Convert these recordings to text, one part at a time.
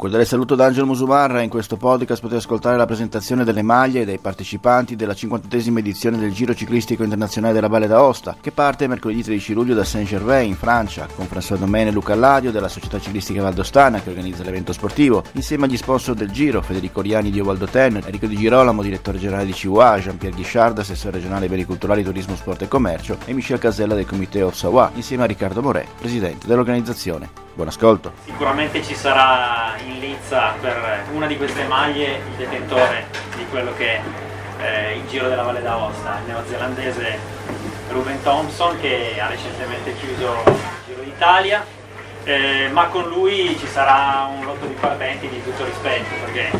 Cordiale saluto da Angelo Musumarra. In questo podcast potete ascoltare la presentazione delle maglie dei partecipanti della 58esima edizione del Giro Ciclistico Internazionale della Valle d'Aosta, che parte mercoledì 13 luglio da Saint-Gervais in Francia, con François Domaine e Luca Alladio della Società Ciclistica Valdostana che organizza l'evento sportivo, insieme agli sponsor del Giro, Federico Riani di Ovaldoten, Enrico Di Girolamo, direttore generale di CUA, Jean-Pierre Guichard, assessore regionale beni culturali, turismo, sport e commercio, e Michel Casella del Comité Ossawa, insieme a Riccardo Morè, presidente dell'organizzazione. Buon ascolto. Sicuramente ci sarà in lizza per una di queste maglie il detentore di quello che è eh, il Giro della Valle d'Aosta, il neozelandese Ruben Thompson che ha recentemente chiuso il Giro d'Italia, eh, ma con lui ci sarà un lotto di partenti di tutto rispetto perché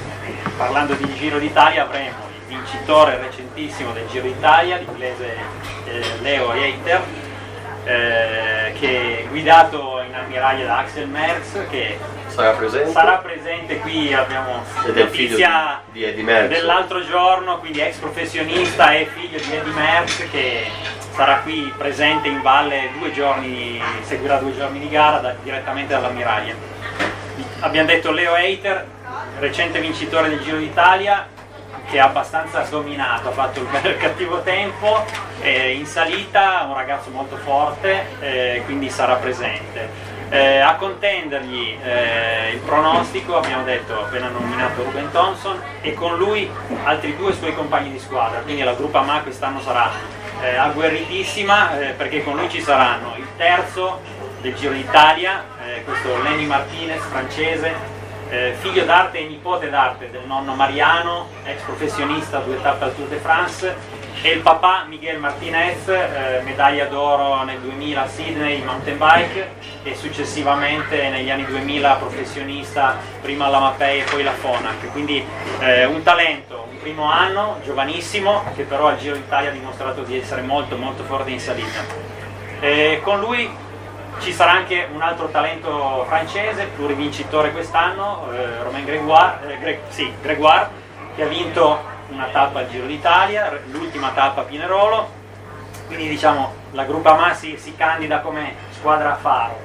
parlando di Giro d'Italia avremo il vincitore recentissimo del Giro d'Italia, l'inglese eh, Leo Eiter, eh, che è guidato in ammiraglia da Axel Merckx che sarà presente, sarà presente qui abbiamo notizia dell'altro giorno quindi ex professionista e figlio di Eddie Merckx che sarà qui presente in valle due giorni seguirà due giorni di gara da, direttamente dall'ammiraglia abbiamo detto Leo Eiter recente vincitore del Giro d'Italia che ha abbastanza dominato, ha fatto il il cattivo tempo, eh, in salita un ragazzo molto forte, eh, quindi sarà presente. Eh, a contendergli eh, il pronostico abbiamo detto appena nominato Ruben Thompson e con lui altri due suoi compagni di squadra, quindi la gruppa Ma quest'anno sarà eh, agguerritissima eh, perché con lui ci saranno il terzo del Giro d'Italia, questo Lenny Martinez francese, eh, figlio d'arte e nipote d'arte del nonno Mariano, ex professionista due tappe al Tour de France, e il papà Miguel Martinez, eh, medaglia d'oro nel 2000 a Sydney in mountain bike e successivamente negli anni 2000 professionista prima alla Mapei e poi la Fonac. Quindi eh, un talento, un primo anno, giovanissimo, che però al Giro d'Italia ha dimostrato di essere molto molto forte in salita. con lui ci sarà anche un altro talento francese, plurivincitore quest'anno, eh, Romain Gregoire, eh, Gre- sì, Gregoire, che ha vinto una tappa al Giro d'Italia, l'ultima tappa a Pinerolo, quindi diciamo la Gruppa Ma si, candida come squadra a faro.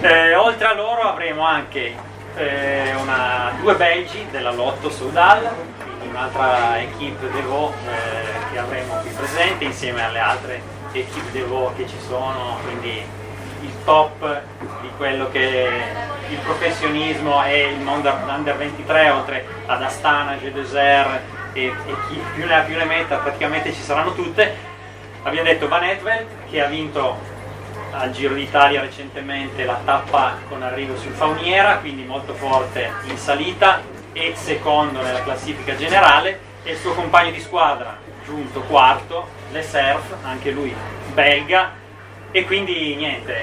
Eh, oltre a loro avremo anche eh, una, due belgi della Lotto Soudal, quindi un'altra equipe Devo eh, che avremo qui presente insieme alle altre equipe Devo che ci sono, quindi il top di quello che il professionismo e il mondo under 23 oltre ad Astana, G Desert e, e chi più ne ha più ne metta praticamente ci saranno tutte. Abbiamo detto Van Etwelt che ha vinto al Giro d'Italia recentemente la tappa con arrivo sul Fauniera quindi molto forte in salita e secondo nella classifica generale. E il suo compagno di squadra giunto quarto Le Surf anche lui belga e quindi niente,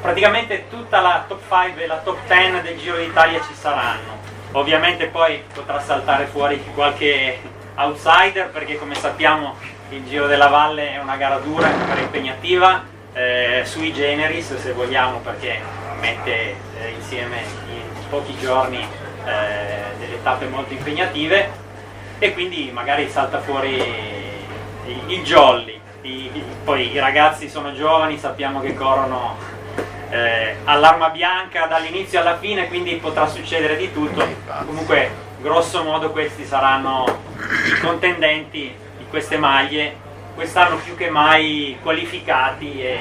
praticamente tutta la top 5 e la top 10 del Giro d'Italia ci saranno. Ovviamente poi potrà saltare fuori qualche outsider perché come sappiamo il Giro della Valle è una gara dura, una gara impegnativa, eh, sui generis se vogliamo perché mette eh, insieme in pochi giorni eh, delle tappe molto impegnative e quindi magari salta fuori il, il jolly i, poi i ragazzi sono giovani, sappiamo che corrono eh, all'arma bianca dall'inizio alla fine, quindi potrà succedere di tutto. Comunque, grosso modo, questi saranno i contendenti di queste maglie, quest'anno più che mai qualificati e,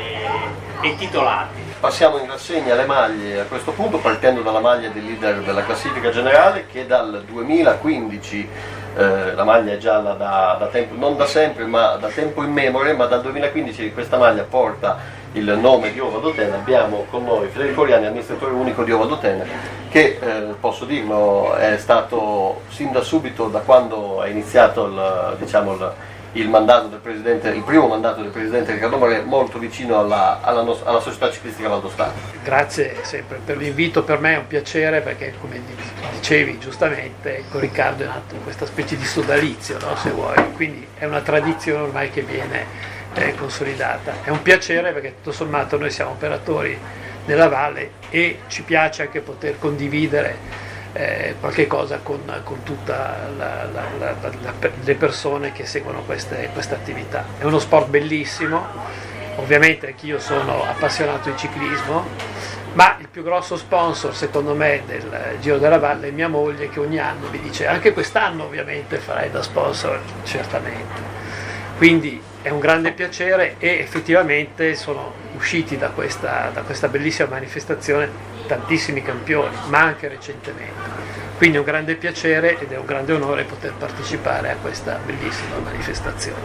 e titolati. Passiamo in rassegna le maglie a questo punto, partendo dalla maglia del leader della classifica generale che dal 2015 eh, la maglia è gialla da, da, tempo, non da sempre ma da tempo in memoria, ma dal 2015 questa maglia porta il nome di Ova Dotena, abbiamo con noi Federico Riani, amministratore unico di Ova Dotena, che eh, posso dirlo è stato sin da subito, da quando è iniziato il, diciamo, il il, mandato del presidente, il primo mandato del presidente Riccardo More molto vicino alla, alla, nos- alla società ciclistica Valdostana. Grazie sempre per l'invito, per me è un piacere perché come dicevi giustamente con Riccardo è nato questa specie di sodalizio, no? se vuoi, quindi è una tradizione ormai che viene eh, consolidata. È un piacere perché tutto sommato noi siamo operatori nella valle e ci piace anche poter condividere eh, qualche cosa con, con tutte le persone che seguono queste, attività. È uno sport bellissimo, ovviamente anch'io sono appassionato di ciclismo, ma il più grosso sponsor secondo me del Giro della Valle è mia moglie che ogni anno mi dice anche quest'anno ovviamente farai da sponsor, certamente. Quindi è un grande piacere e effettivamente sono usciti da questa, da questa bellissima manifestazione tantissimi campioni, ma anche recentemente. Quindi è un grande piacere ed è un grande onore poter partecipare a questa bellissima manifestazione.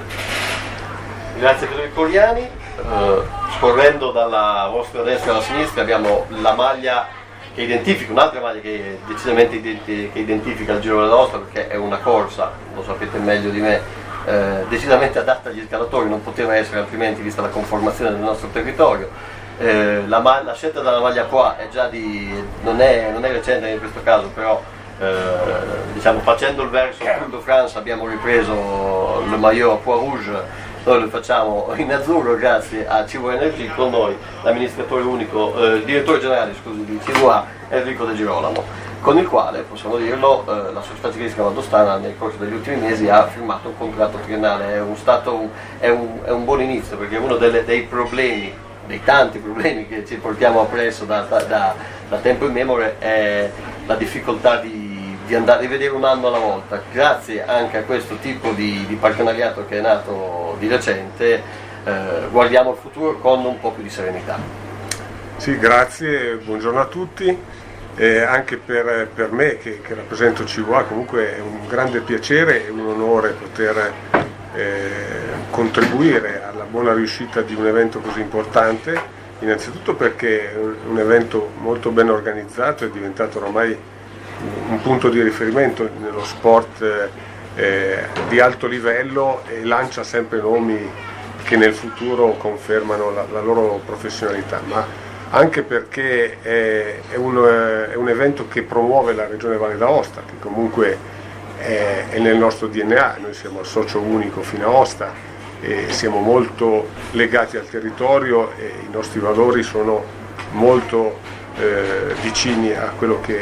Grazie Federico Coriani. Uh, scorrendo dalla vostra destra alla sinistra abbiamo la maglia che identifica, un'altra maglia che decisamente identi- che identifica il Giro della Nostra perché è una corsa, lo sapete meglio di me, eh, decisamente adatta agli scalatori, non poteva essere altrimenti vista la conformazione del nostro territorio. Eh, la, la, scelta della maglia qua è già di, non è, non è recente in questo caso, però eh, diciamo, facendo il verso Tour de France abbiamo ripreso il maillot a Poix Rouge noi lo facciamo in azzurro grazie a Cibo Energy con noi l'amministratore unico, eh, il direttore generale scusi, di CVA Enrico De Girolamo con il quale, possiamo dirlo, eh, la società ciclistica valdostana nel corso degli ultimi mesi ha firmato un contratto triennale, è un, stato, è un, è un buon inizio perché uno delle, dei problemi, dei tanti problemi che ci portiamo appresso da, da, da tempo in memoria è la difficoltà di, di andare a vedere un anno alla volta. Grazie anche a questo tipo di, di partenariato che è nato di recente, eh, guardiamo il futuro con un po' più di serenità. Sì, grazie, buongiorno a tutti. Eh, anche per, per me che, che, rappresento CVA comunque è un grande piacere e un onore poter eh, contribuire alla buona riuscita di un evento così importante, innanzitutto perché è un evento molto ben organizzato, è diventato ormai un punto di riferimento nello sport eh, di alto livello e lancia sempre nomi che nel futuro confermano la, la loro professionalità. Ma anche perché è, è, un, è, un, evento che promuove la regione Valle d'Aosta, che comunque è, è, nel nostro DNA, noi siamo il socio unico fino a Osta siamo molto legati al territorio e i nostri valori sono molto eh, vicini a quello che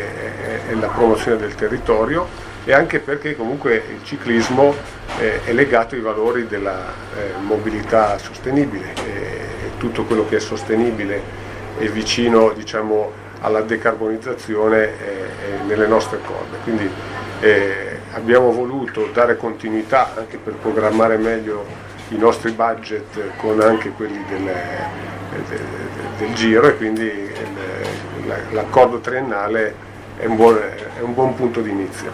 è, la promozione del territorio e anche perché comunque il ciclismo eh, è legato ai valori della eh, mobilità sostenibile e tutto quello che è sostenibile e vicino diciamo, alla decarbonizzazione eh, nelle nostre corde. Quindi eh, abbiamo voluto dare continuità anche per programmare meglio i nostri budget con anche quelli del, del, del giro e quindi l'accordo triennale è un, buon, è un buon punto di inizio.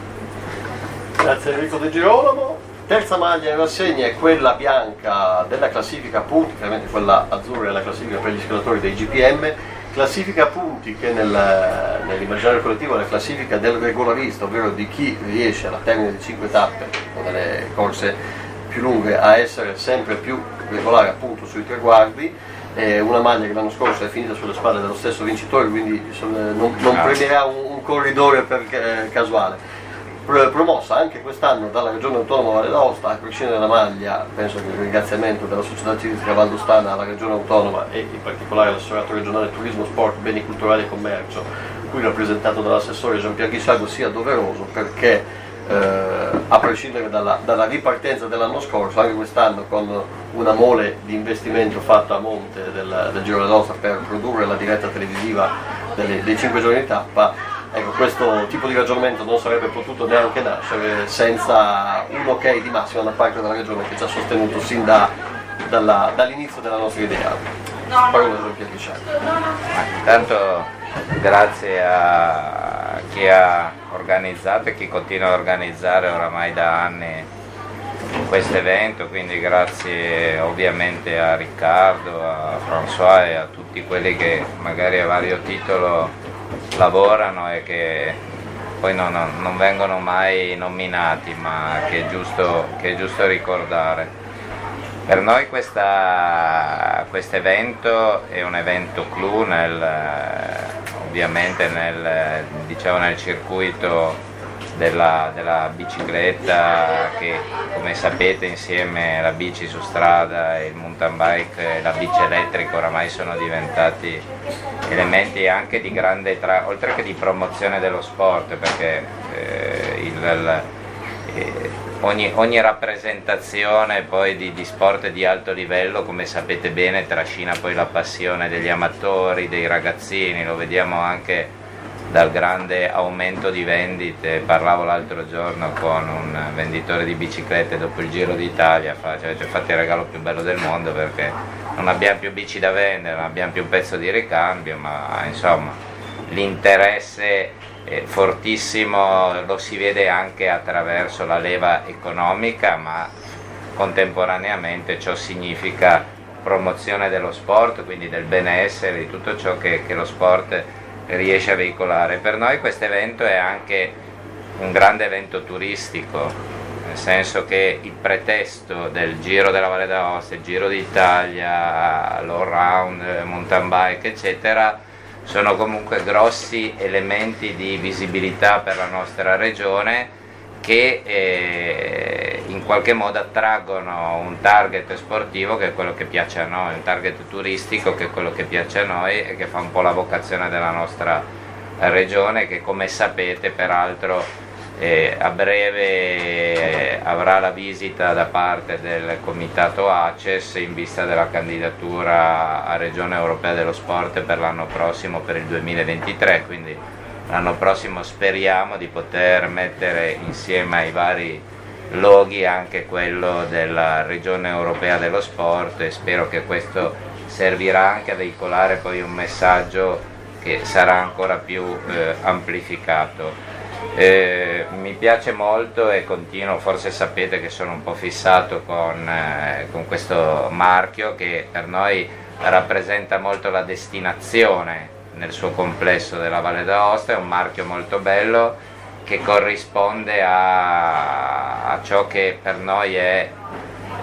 Grazie Enrico De Girolamo. Terza maglia in rassegna è quella bianca della classifica punti, chiaramente quella azzurra è la classifica per gli scalatori dei GPM, classifica punti che nel, nell'immaginario collettivo è la classifica del regolarista, ovvero di chi riesce alla termine di 5 tappe o delle corse più lunghe a essere sempre più regolare appunto sui traguardi. È una maglia che l'anno scorso è finita sulle spalle dello stesso vincitore, quindi non, non premierà un, un corridore per, eh, casuale promossa anche quest'anno dalla Regione Autonoma Valle d'Aosta, a prescindere dalla maglia, penso che il ringraziamento della società civica valdostana alla Regione Autonoma e in particolare all'assessorato regionale Turismo, Sport, Beni Culturali e Commercio, qui rappresentato dall'assessore Giampier Ghisciago, sia doveroso perché eh, a prescindere dalla, dalla, ripartenza dell'anno scorso, anche quest'anno con una mole di investimento fatto a monte del, del Giro d'Aosta per produrre la diretta televisiva delle, dei 5 giorni di tappa, Ecco, questo tipo di ragionamento non sarebbe potuto neanche nascere senza un ok di massima da parte della regione che ci ha sostenuto sin da, dalla, dall'inizio della nostra idea. Parola del Piatricello. Intanto grazie a chi ha organizzato e chi continua a organizzare oramai da anni questo evento, quindi grazie ovviamente a Riccardo, a François e a tutti quelli che magari a vario titolo lavorano e che poi non, non vengono mai nominati, ma che è giusto, che è giusto ricordare. Per noi questo evento è un evento clou nel, ovviamente nel, diciamo nel circuito della, della, bicicletta che come sapete insieme alla bici su strada, il mountain bike e la bici elettrica oramai sono diventati elementi anche di grande, tra, oltre che di promozione dello sport perché eh, il, il, eh, ogni, ogni, rappresentazione poi di, di, sport di alto livello, come sapete bene, trascina poi la passione degli amatori, dei ragazzini, lo vediamo anche dal grande aumento di vendite. Parlavo l'altro giorno con un venditore di biciclette dopo il Giro d'Italia, cioè, ci fate il regalo più bello del mondo perché non abbiamo più bici da vendere, non abbiamo più pezzo di ricambio, ma insomma l'interesse fortissimo lo si vede anche attraverso la leva economica, ma contemporaneamente ciò significa promozione dello sport, quindi del benessere, di tutto ciò che, che lo sport riesce a veicolare. Per noi questo evento è anche un grande evento turistico, nel senso che il pretesto del Giro della Valle d'Aosta, il Giro d'Italia, l'all round, mountain bike, eccetera, sono comunque grossi elementi di visibilità per la nostra regione che eh, in qualche modo attraggono un target sportivo che è quello che piace a noi, un target turistico che è quello che piace a noi e che fa un po' la vocazione della nostra regione che come sapete peraltro eh, a breve eh, avrà la visita da parte del comitato ACES in vista della candidatura a Regione Europea dello Sport per l'anno prossimo, per il 2023, quindi l'anno prossimo speriamo di poter mettere insieme ai vari loghi anche quello della Regione Europea dello Sport e spero che questo servirà anche a veicolare poi un messaggio che sarà ancora più eh, amplificato. Eh, mi piace molto e continuo, forse sapete che sono un po' fissato con, eh, con questo marchio che per noi rappresenta molto la destinazione nel suo complesso della Valle d'Aosta, è un marchio molto bello che corrisponde a, a ciò che per noi è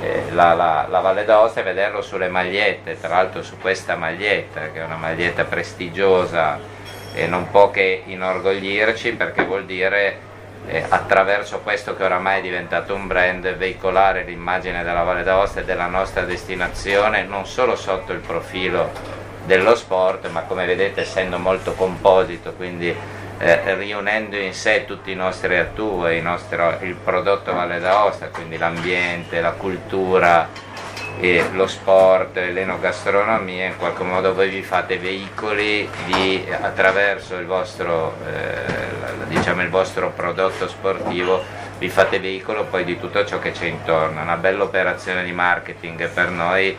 eh, la, la, la, Valle d'Aosta e vederlo sulle magliette, tra l'altro su questa maglietta che è una maglietta prestigiosa e non può che inorgoglirci perché vuol dire eh, attraverso questo che oramai è diventato un brand veicolare l'immagine della Valle d'Aosta e della nostra destinazione non solo sotto il profilo dello sport ma come vedete essendo molto composito quindi eh, riunendo in sé tutti i nostri atu il, nostro, il prodotto Valle d'Aosta quindi l'ambiente, la cultura e lo sport, l'enogastronomia, in qualche modo voi vi fate veicoli di, attraverso il vostro, eh, diciamo il vostro prodotto sportivo, vi fate veicolo poi di tutto ciò che c'è intorno. È una bella operazione di marketing per noi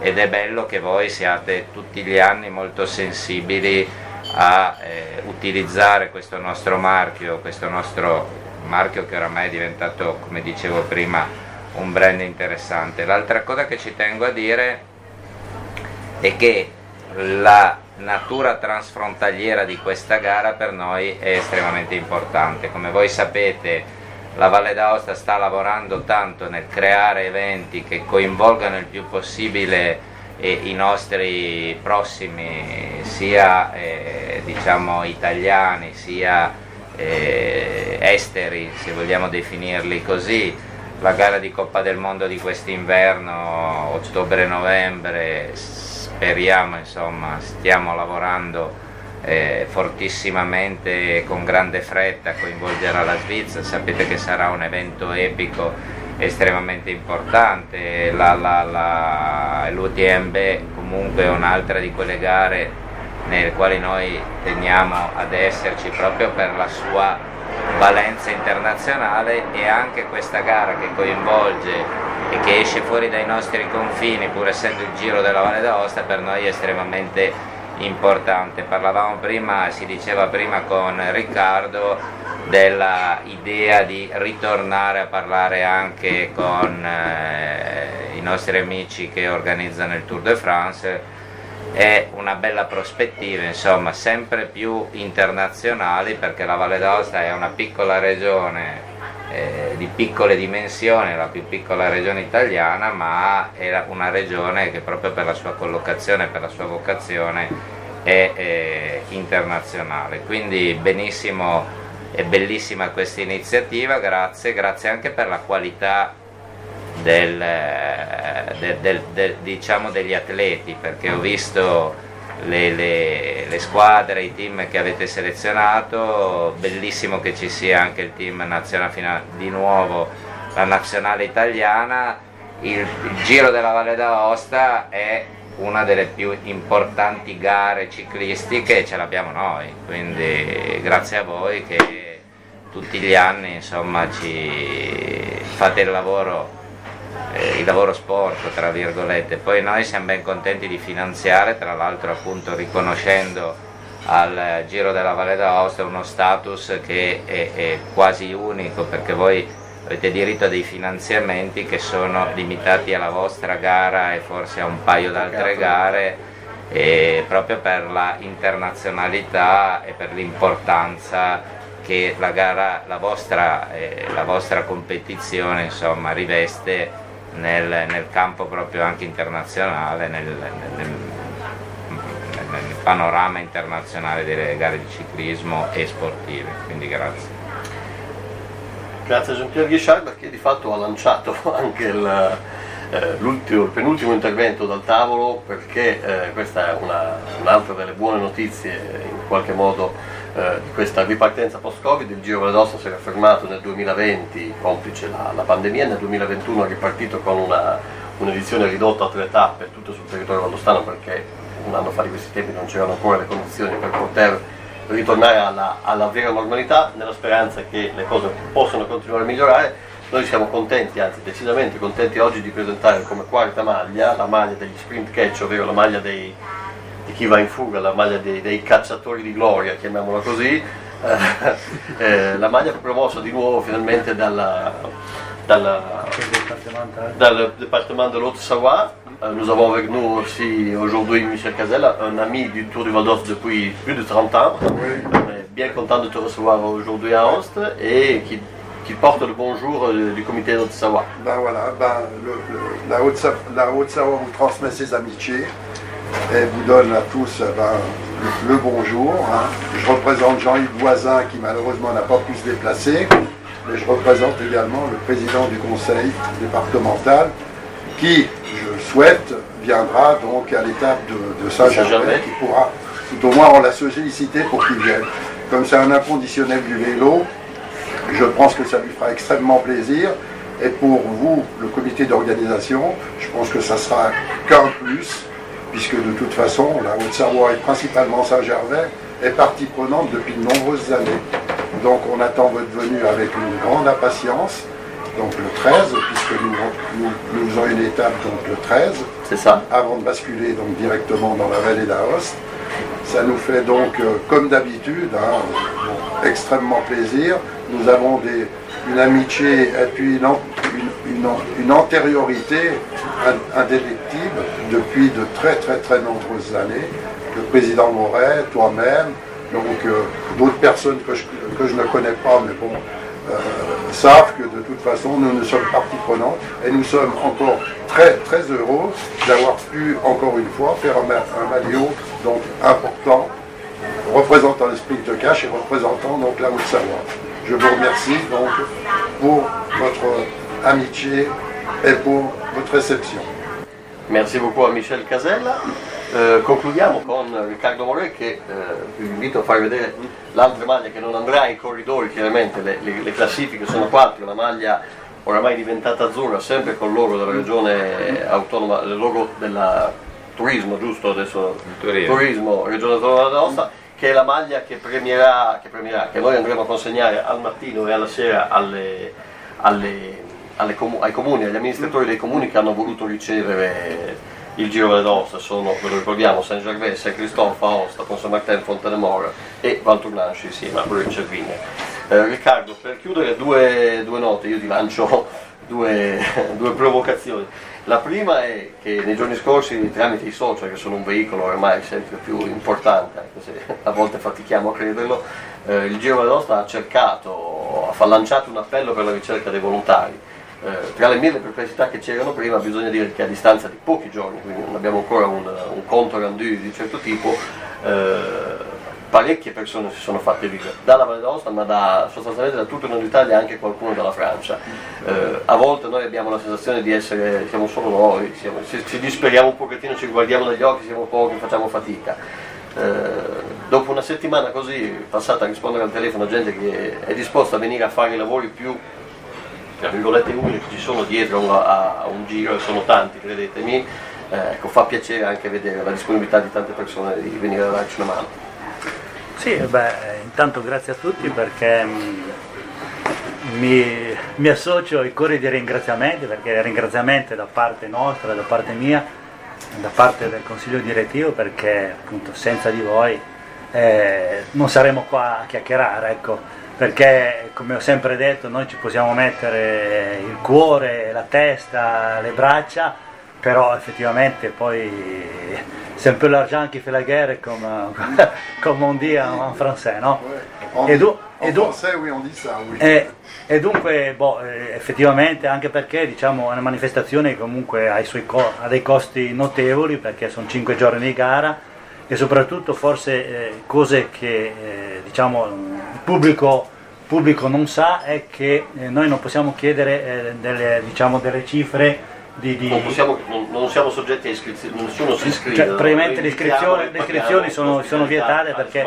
ed è bello che voi siate tutti gli anni molto sensibili a eh, utilizzare questo nostro marchio, questo nostro marchio che oramai è diventato, come dicevo prima, un brand interessante. L'altra cosa che ci tengo a dire è che la natura transfrontaliera di questa gara per noi è estremamente importante. Come voi sapete la Valle d'Aosta sta lavorando tanto nel creare eventi che coinvolgano il più possibile eh, i nostri prossimi sia eh, diciamo italiani sia eh, esteri se vogliamo definirli così la gara di Coppa del Mondo di quest'inverno, ottobre-novembre, speriamo, insomma, stiamo lavorando eh, fortissimamente e con grande fretta a coinvolgere la Svizzera, sapete che sarà un evento epico estremamente importante, l'UTMB comunque è un'altra di quelle gare nelle quali noi teniamo ad esserci proprio per la sua valenza internazionale e anche questa gara che coinvolge e che esce fuori dai nostri confini pur essendo il giro della Valle d'Aosta per noi è estremamente importante. Parlavamo prima, si diceva prima con Riccardo della idea di ritornare a parlare anche con eh, i nostri amici che organizzano il Tour de France è una bella prospettiva, insomma, sempre più internazionali perché la Valle d'Aosta è una piccola regione eh, di piccole dimensioni, la più piccola regione italiana, ma è una regione che proprio per la sua collocazione, per la sua vocazione è eh, internazionale. Quindi benissimo e bellissima questa iniziativa, grazie, grazie anche per la qualità del, del, del, del, diciamo degli atleti perché ho visto le, le, le, squadre, i team che avete selezionato, bellissimo che ci sia anche il team nazionale di nuovo la nazionale italiana, il, il Giro della Valle d'Aosta è una delle più importanti gare ciclistiche e ce l'abbiamo noi, quindi grazie a voi che tutti gli anni insomma, ci fate il lavoro, eh, il lavoro sporco tra virgolette, poi noi siamo ben contenti di finanziare, tra l'altro appunto riconoscendo al Giro della Valle d'Aosta uno status che è, è quasi unico perché voi avete diritto a dei finanziamenti che sono limitati alla vostra gara e forse a un paio d'altre gare proprio per la internazionalità e per l'importanza che la, gara, la, vostra, eh, la vostra competizione insomma, riveste nel, nel, campo proprio anche internazionale, nel, nel, nel panorama internazionale delle gare di ciclismo e sportive. Quindi grazie. Grazie a Jean-Pierre Guichard perché di fatto ha lanciato anche il, eh, il penultimo intervento dal tavolo perché eh, questa è una, un'altra delle buone notizie in qualche modo eh, di questa ripartenza post-Covid. Il Giro Velosa si era fermato nel 2020, complice la, la pandemia, nel 2021 è ripartito con una, un'edizione ridotta a tre tappe tutto sul territorio valdostano perché un anno fa di questi tempi non c'erano ancora le condizioni per poter ritornare alla, alla, vera normalità nella speranza che le cose possano continuare a migliorare. Noi siamo contenti, anzi decisamente contenti oggi di presentare come quarta maglia la maglia degli sprint catch, ovvero la maglia dei, chi va in fuga, la maglia dei, dei cacciatori di gloria, chiamiamola così, eh, la maglia promossa di nuovo finalmente dalla, dalla, dal département de l'Haute-Savoie Euh, nous avons avec nous aussi aujourd'hui Michel Cazella, un ami du Tour du Val d'Ost depuis plus de 30 ans. On est bien content de te recevoir aujourd'hui à Ost et qui, qui, porte le bonjour euh, du comité de Haute-Savoie. Ben voilà, ben le, le, la Haute-Savoie vous transmet ses amitiés et vous donne à tous ben, le, le, bonjour. Hein. Je représente Jean-Yves Voisin qui malheureusement n'a pas pu se déplacer, mais je représente également le président du conseil départemental qui, je souhaite, viendra donc à l'étape de, de Saint-Germain, qui pourra, tout au moins, on l'a sollicité pour qu'il vienne. Comme c'est un inconditionnel du vélo, je pense que ça lui fera extrêmement plaisir. Et pour vous, le comité d'organisation, je pense que ça sera qu'un plus, puisque de toute façon, la Haute-Savoie et principalement Saint-Gervais est partie prenante depuis de nombreuses années. Donc on attend votre venue avec une grande impatience donc le 13, puisque nous, nous, une étape donc le 13. C'est ça. Avant de basculer donc directement dans la vallée d'Aoste. Ça nous fait donc, euh, comme d'habitude, hein, extrêmement plaisir. Nous avons des, une amitié et puis une, une, une, une antériorité depuis de très très très nombreuses années. Le président Moret, toi-même, donc euh, d'autres personnes que je, que je ne connais pas, mais bon, euh, savent que de toute façon nous nous sommes partie prenante et nous sommes encore très très heureux d'avoir pu encore une fois faire un, un maillot donc important représentant l'esprit de cash et représentant donc la Haute-Savoie. Je vous remercie donc pour votre amitié et pour votre réception. Merci beaucoup a Michel Casella. Eh, concludiamo con Riccardo Morè che eh, vi invito a far vedere l'altra maglia che non andrà ai corridori, chiaramente le, le, le classifiche sono quattro, la maglia oramai diventata azzurra, sempre con il logo della regione autonoma, il logo del turismo, giusto adesso? Turismo. turismo regione autonoma d'Aosta, che è la maglia che premierà, che premierà, che noi andremo a consegnare al mattino e alla sera alle, alle, comu- ai comuni, agli amministratori dei comuni che hanno voluto ricevere il Giro Valle d'Aosta sono, ve lo ricordiamo, Saint-Gervais, Saint-Christophe, Aosta, Pont-Saint-Martin, Fontanemora e Val Tournanche insieme a Brun Cervigne. Eh, Riccardo, per chiudere due, due, note, io ti lancio due, due, provocazioni. La prima è che nei giorni scorsi, tramite i social, che sono un veicolo ormai sempre più importante, anche se a volte fatichiamo a crederlo, eh, il Giro Valle d'Aosta ha cercato, ha lanciato un appello per la ricerca dei volontari eh, tra le mille perplessità che c'erano prima bisogna dire che a distanza di pochi giorni, quindi non abbiamo ancora un, un conto rendu di certo tipo, eh, parecchie persone si sono fatte vivere, dalla Valle d'Aosta ma da, sostanzialmente da tutto il nord Italia e anche qualcuno dalla Francia. Eh, a volte noi abbiamo la sensazione di essere, siamo solo noi, siamo, ci, ci disperiamo un pochettino, ci guardiamo dagli occhi, siamo pochi, facciamo fatica. Eh, dopo una settimana così passata a rispondere al telefono gente che è disposta a venire a fare i lavori più tra virgolette umili che ci sono dietro a, un giro e sono tanti, credetemi, eh, ecco, fa piacere anche vedere la disponibilità di tante persone di venire a darci una mano. Sì, beh, intanto grazie a tutti perché mm, mi, mi, associo ai cori di ringraziamenti perché ringraziamenti da parte nostra, da parte mia, da parte del consiglio direttivo perché appunto senza di voi eh, non saremo qua a chiacchierare, ecco, perché come ho sempre detto noi ci possiamo mettere il cuore, la testa, le braccia, però effettivamente poi peu l'argent qui fait la guerre comme, comme on dit en, français, no? En, e, du- en du- français, oui, on dit ça, oui. E, e dunque, boh, effettivamente, anche perché diciamo, è una manifestazione che comunque ha, co- ha, dei costi notevoli, perché sono cinque giorni di gara e soprattutto forse eh, cose che eh, diciamo, il pubblico, pubblico, non sa è che eh, noi non possiamo chiedere eh, delle, diciamo, delle cifre di, di... Non, possiamo, non, non, siamo soggetti a iscrizioni, nessuno si iscrive. Cioè, praticamente le iscrizioni, le iscrizioni sono, sono, vietate perché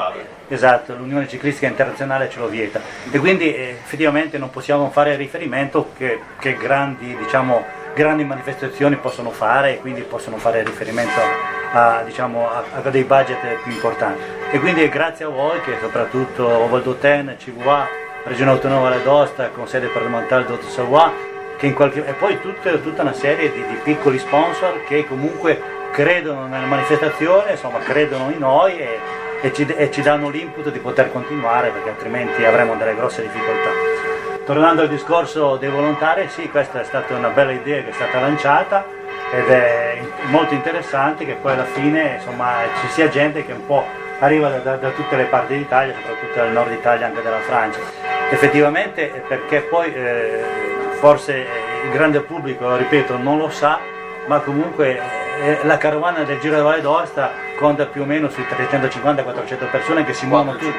esatto, l'Unione Ciclistica Internazionale ce lo vieta e quindi eh, effettivamente non possiamo fare riferimento che, che grandi, diciamo, grandi, manifestazioni possono fare e quindi possono fare riferimento a, diciamo, a, a dei budget più importanti. E quindi grazie a voi che soprattutto Valdoten, CVA, Regione Autonoma Valle d'Osta con sede parlamentare Dottor Savoie qualche, e poi tutta, tutta una serie di, di, piccoli sponsor che comunque credono nella manifestazione, insomma credono in noi e, e, ci, e ci danno l'input di poter continuare perché altrimenti avremo delle grosse difficoltà. Tornando al discorso dei volontari, sì, questa è stata una bella idea che è stata lanciata ed è molto interessante che poi alla fine insomma, ci sia gente che un po' arriva da, da, da tutte le parti d'Italia, soprattutto dal nord Italia, anche dalla Francia. Effettivamente perché poi eh, forse il grande pubblico, ripeto, non lo sa, ma comunque eh, la carovana del Giro della Valle d'Osta conta più o meno sui 350-400 persone che si muovono tutti,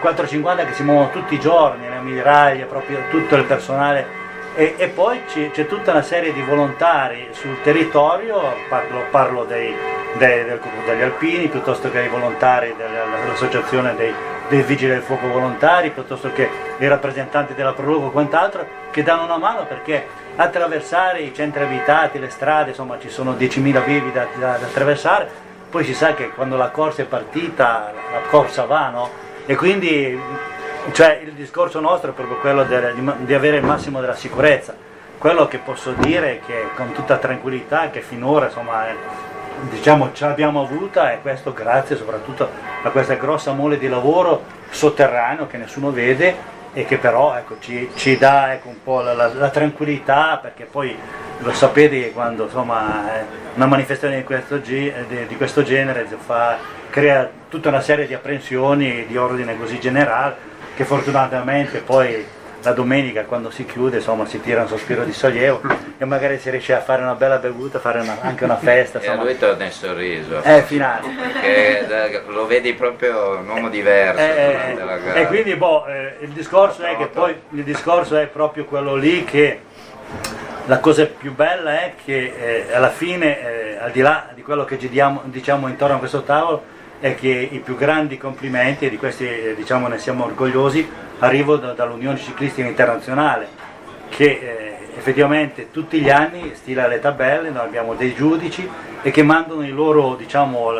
450 che si muovono tutti i giorni, le ammiraglie, proprio tutto il personale e, e poi c'è tutta una serie di volontari sul territorio, parlo, parlo dei, dei, del, degli alpini piuttosto che dei volontari dell'associazione dei, dei vigili del fuoco volontari, piuttosto che i rappresentanti della Prologo e quant'altro, che danno una mano perché attraversare i centri abitati, le strade, insomma ci sono 10.000 vivi da, da, da attraversare, poi si sa che quando la corsa è partita la corsa va, no? E quindi cioè, il discorso nostro è proprio quello de, di, di avere il massimo della sicurezza. Quello che posso dire è che con tutta tranquillità che finora insomma, diciamo, ce l'abbiamo avuta e questo grazie soprattutto a questa grossa mole di lavoro sotterraneo che nessuno vede e che però ecco, ci, ci, dà ecco, un po' la, la, la, tranquillità perché poi lo sapete che quando insomma, eh, una manifestazione di questo, di, di questo genere fa, crea tutta una serie di apprensioni di ordine così generale che fortunatamente poi la domenica quando si chiude insomma si tira un sospiro di sollievo e magari si riesce a fare una bella bevuta, fare una, anche una festa. Insomma. E lui torna il sorriso. È finale. Perché lo vedi proprio un uomo diverso. Eh, eh, e quindi boh, eh, il discorso è che poi il discorso è proprio quello lì che la cosa più bella è che eh, alla fine, eh, al di là di quello che diamo, diciamo intorno a questo tavolo, è che i più grandi complimenti, e di questi eh, diciamo, ne siamo orgogliosi, arrivano da, dall'Unione Ciclistica Internazionale, che eh, effettivamente tutti gli anni stila le tabelle, noi abbiamo dei giudici e che mandano i loro, diciamo,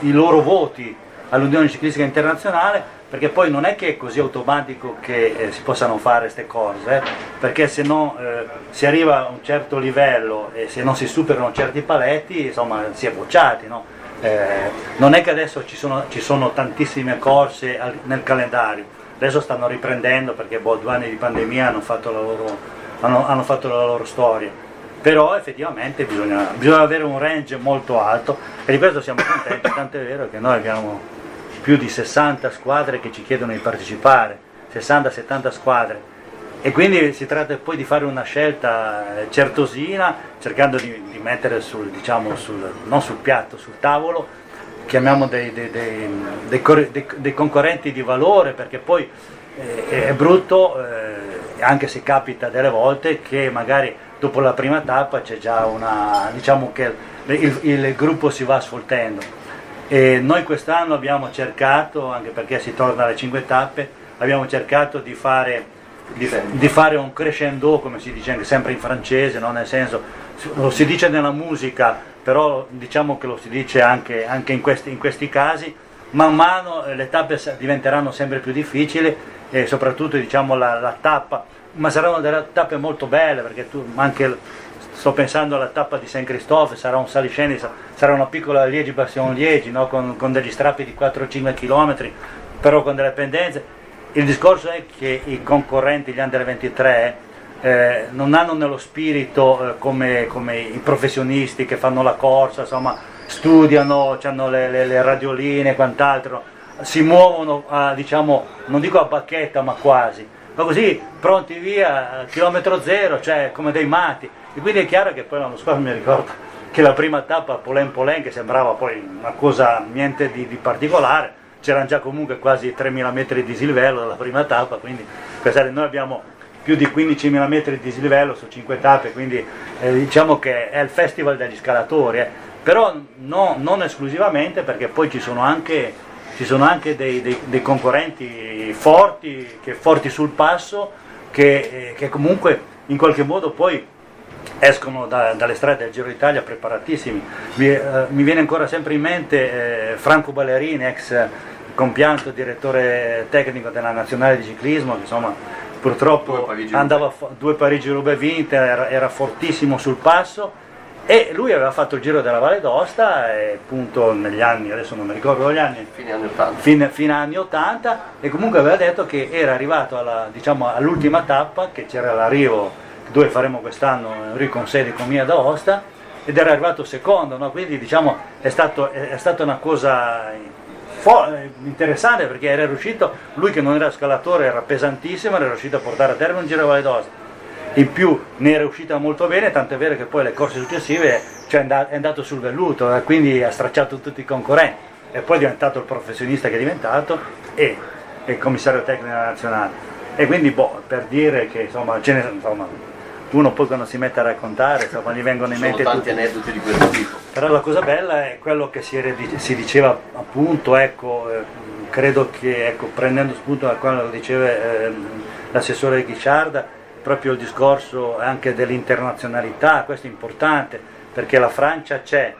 i loro voti all'Unione Ciclistica Internazionale perché poi non è che è così automatico che eh, si possano fare queste cose, eh, perché se no eh, si arriva a un certo livello e se non si superano certi paletti, insomma, si è bocciati. No? Eh, non è che adesso ci sono, ci sono tantissime corse al, nel calendario, adesso stanno riprendendo perché boh, due anni di pandemia hanno fatto la loro, hanno, hanno fatto la loro storia, però effettivamente bisogna, bisogna, avere un range molto alto e di questo siamo contenti, tanto è vero che noi abbiamo più di 60 squadre che ci chiedono di partecipare, 60-70 squadre e quindi si tratta poi di fare una scelta certosina, cercando di, di mettere sul, diciamo, sul, non sul piatto, sul tavolo, chiamiamo dei, dei, dei, dei concorrenti di valore, perché poi eh, è brutto, eh, anche se capita delle volte, che magari dopo la prima tappa c'è già una, diciamo che il, il gruppo si va sfoltendo. E noi quest'anno abbiamo cercato, anche perché si torna alle cinque tappe, abbiamo cercato di fare di, di, fare un crescendo, come si dice anche sempre in francese, no? nel senso, lo si dice nella musica, però diciamo che lo si dice anche, anche in, questi, in, questi, casi, man mano le tappe diventeranno sempre più difficili e soprattutto diciamo, la, la tappa, ma saranno delle tappe molto belle perché tu anche sto pensando alla tappa di Saint Christophe, sarà un saliscendi, sarà una piccola Liegi-Bastion-Liegi no? con, con, degli strappi di 4-5 km, però con delle pendenze. Il discorso è che i concorrenti, gli under 23, eh, non hanno nello spirito eh, come, come, i professionisti che fanno la corsa, insomma, studiano, hanno le, le, le radioline e quant'altro, si muovono a, diciamo, non dico a bacchetta ma quasi, ma così pronti via, a chilometro zero, cioè come dei matti. E quindi è chiaro che poi l'anno scorso mi ricordo che la prima tappa Polen Polen, che sembrava poi una cosa niente di, di particolare, c'erano già comunque quasi 3.000 metri di dislivello dalla prima tappa, quindi noi abbiamo più di 15.000 metri di dislivello su 5 tappe, quindi eh, diciamo che è il festival degli scalatori, eh. però no, non esclusivamente perché poi ci sono anche, ci sono anche dei, dei, dei, concorrenti forti, che, forti sul passo, che, eh, che comunque in qualche modo poi escono da, dalle strade del Giro d'Italia preparatissimi. Mi, eh, mi viene ancora sempre in mente eh, Franco Ballerini, ex compianto direttore tecnico della nazionale di ciclismo, che insomma purtroppo due andava due Parigi-Roubaix vinte, era, era, fortissimo sul passo. E lui aveva fatto il Giro della Valle d'Osta e appunto negli anni, adesso non mi ricordo gli anni, fine anni 80, fine, fine anni 80 e comunque aveva detto che era arrivato alla, diciamo, all'ultima tappa, che c'era l'arrivo dove faremo quest'anno Enrico un 6 con Mia d'Aosta ed era arrivato secondo, no? quindi diciamo è, stato, è, stata una cosa interessante perché era riuscito, lui che non era scalatore era pesantissimo, era riuscito a portare a termine un giro Valle d'Aosta. In più ne era uscita molto bene, tanto è vero che poi le corse successive cioè è andato sul velluto, e quindi ha stracciato tutti i concorrenti e poi è diventato il professionista che è diventato e, e il commissario tecnico nazionale. E quindi boh, per dire che insomma, ce ne, insomma uno poi quando si mette a raccontare insomma, gli vengono in mente tanti tutti. aneddoti di questo tipo. Però la cosa bella è quello che si, si diceva appunto, ecco, eh, credo che ecco, prendendo spunto da quello che diceva eh, l'assessore Ghisciarda, proprio il discorso anche dell'internazionalità, questo è importante perché la Francia c'è,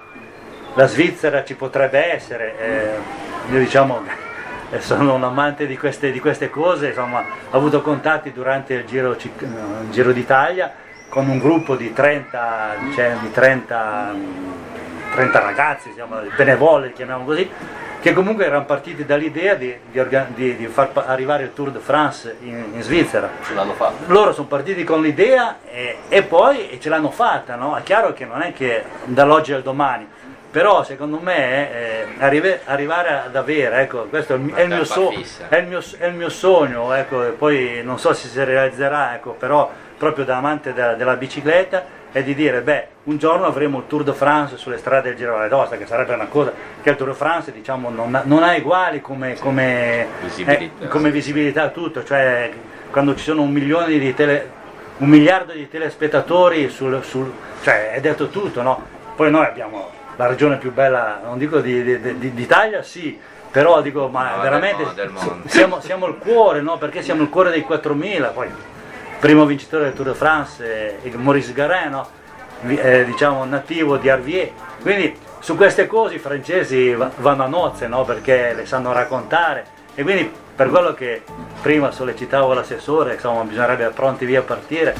la Svizzera ci potrebbe essere, eh, diciamo sono un amante di queste, di queste cose, insomma, ho avuto contatti durante il Giro, il Giro d'Italia con un gruppo di 30, cioè di 30, 30 ragazzi, diciamo, benevoli, chiamiamo così, che comunque erano partiti dall'idea di, di, di, far arrivare il Tour de France in, in Svizzera. Ce l'hanno fatto. Loro sono partiti con l'idea e, e poi ce l'hanno fatta, no? È chiaro che non è che dall'oggi al domani, però secondo me eh, arrive, arrivare ad avere, ecco, questo è il, è il, so, è il, mio, è il mio, sogno, ecco, e poi non so se si realizzerà, ecco, però proprio da amante della, della bicicletta è di dire, beh, un giorno avremo il Tour de France sulle strade del Giro d'Osta, che sarebbe una cosa che il Tour de France diciamo, non, ha, non ha uguali come, come, visibilità. Eh, come visibilità tutto, cioè quando ci sono un milione di tele, un miliardo di telespettatori sul, sul, cioè è detto tutto, no? Poi noi abbiamo la regione più bella, non dico di, di, di, d'Italia, sì, però dico, ma no, veramente del mondo, del siamo, siamo, il cuore, no? Perché siamo il cuore dei 4000, poi primo vincitore del Tour de France è Maurice Garin, eh, diciamo nativo di Arvier, quindi su queste cose i francesi vanno a nozze, no? Perché le sanno raccontare e quindi per quello che prima sollecitavo l'assessore, insomma bisognerebbe pronti via a partire,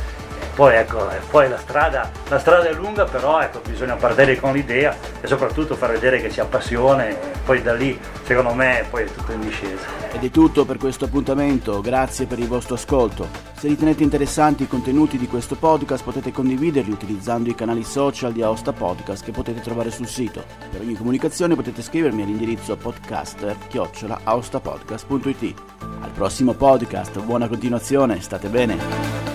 poi, ecco, eh, poi la, strada, la strada è lunga, però ecco, bisogna partire con l'idea e soprattutto far vedere che si ha passione poi da lì secondo me poi è tutto in discesa. Ed è tutto per questo appuntamento, grazie per il vostro ascolto. Se ritenete interessanti i contenuti di questo podcast potete condividerli utilizzando i canali social di Aosta Podcast che potete trovare sul sito. Per ogni comunicazione potete scrivermi all'indirizzo podcaster-aostapodcast.it. Al prossimo podcast, buona continuazione, state bene!